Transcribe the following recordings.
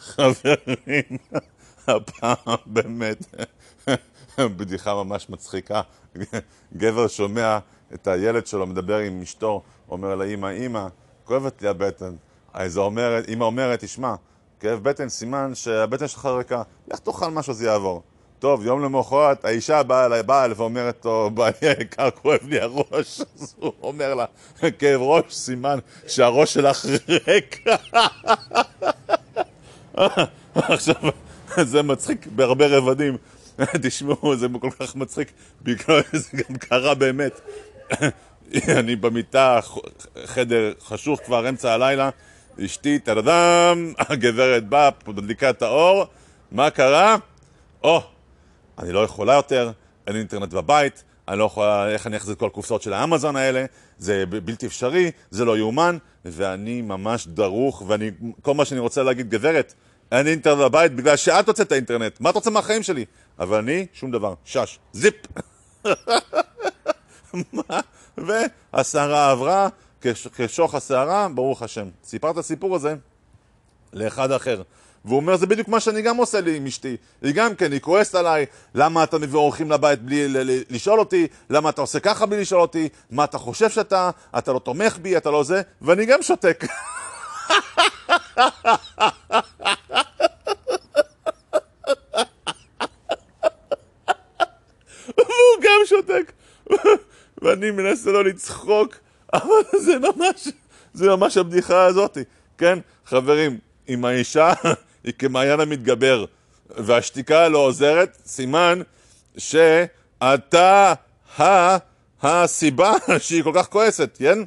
חברים, הפעם באמת בדיחה ממש מצחיקה. גבר שומע את הילד שלו מדבר עם אשתו, אומר לה, אמא, אמא, כואבת לי הבטן. אז אומרת, אמא אומרת, תשמע, כאב בטן סימן שהבטן שלך ריקה, לך תאכל משהו זה יעבור. טוב, יום למחרת, האישה באה אליי, באה אליי ואומרת לו, בעלי היקר, כואב לי הראש. אז הוא אומר לה, כאב ראש, סימן שהראש שלך ריק. עכשיו, זה מצחיק בהרבה רבדים. תשמעו, זה כל כך מצחיק, בגלל זה גם קרה באמת. אני במיטה, חדר חשוך כבר אמצע הלילה, אשתי, טרדם, הגברת באה, מדליקה את האור, מה קרה? או, אני לא יכולה יותר, אין אינטרנט בבית, אני לא יכולה, איך אני אחזיר את כל הקופסאות של האמזון האלה, זה בלתי אפשרי, זה לא יאומן, ואני ממש דרוך, ואני, כל מה שאני רוצה להגיד, גברת, אין אינטרנט בבית בגלל שאת הוצאת את האינטרנט, מה את רוצה מהחיים שלי? אבל אני, שום דבר, שש, זיפ. והסערה עברה, כשוך הסערה, ברוך השם. סיפר את הסיפור הזה לאחד אחר. והוא אומר, זה בדיוק מה שאני גם עושה לי עם אשתי. היא גם כן, היא כועסת עליי, למה אתה מביא אורחים לבית בלי לשאול אותי, למה אתה עושה ככה בלי לשאול אותי, מה אתה חושב שאתה, אתה לא תומך בי, אתה לא זה, ואני גם שותק. והוא גם שותק. ואני מנסה לא לצחוק, אבל זה ממש, זה ממש הבדיחה הזאת, כן? חברים, אם האישה היא כמעיין המתגבר והשתיקה לא עוזרת, סימן שאתה ה... הסיבה שהיא כל כך כועסת, כן?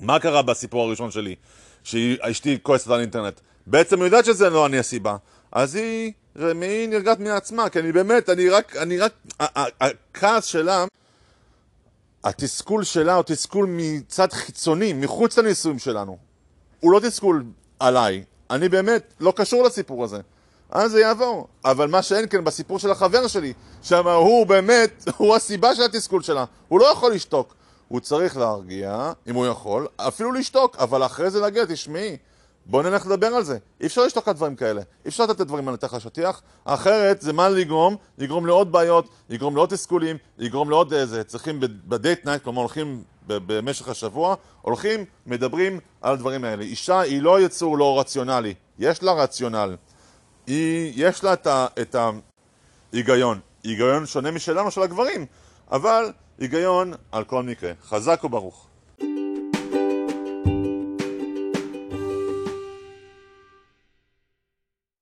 מה קרה בסיפור הראשון שלי? שאשתי כועסת על אינטרנט. בעצם היא יודעת שזה לא אני הסיבה, אז היא, היא נרגעת מעצמה, כי אני באמת, אני רק, אני רק, הכעס שלה, התסכול שלה הוא תסכול מצד חיצוני, מחוץ לנישואים שלנו. הוא לא תסכול עליי, אני באמת לא קשור לסיפור הזה. אז זה יעבור. אבל מה שאין כן בסיפור של החבר שלי, שם הוא באמת, הוא הסיבה של התסכול שלה. הוא לא יכול לשתוק. הוא צריך להרגיע, אם הוא יכול, אפילו לשתוק, אבל אחרי זה להגיע, תשמעי, בוא נלך לדבר על זה. אי אפשר לשתוק על דברים כאלה. אי אפשר לתת את הדברים האלה תחת שטיח, אחרת זה מה לגרום? לגרום לעוד בעיות, לגרום לעוד תסכולים, לגרום לעוד איזה, צריכים ב date night, כלומר הולכים במשך השבוע, הולכים, מדברים על הדברים האלה. אישה היא לא יצור לא רציונלי, יש לה רציונל. היא, יש לה את ההיגיון. היגיון שונה משלנו, של הגברים, אבל היגיון על כל מקרה. חזק וברוך.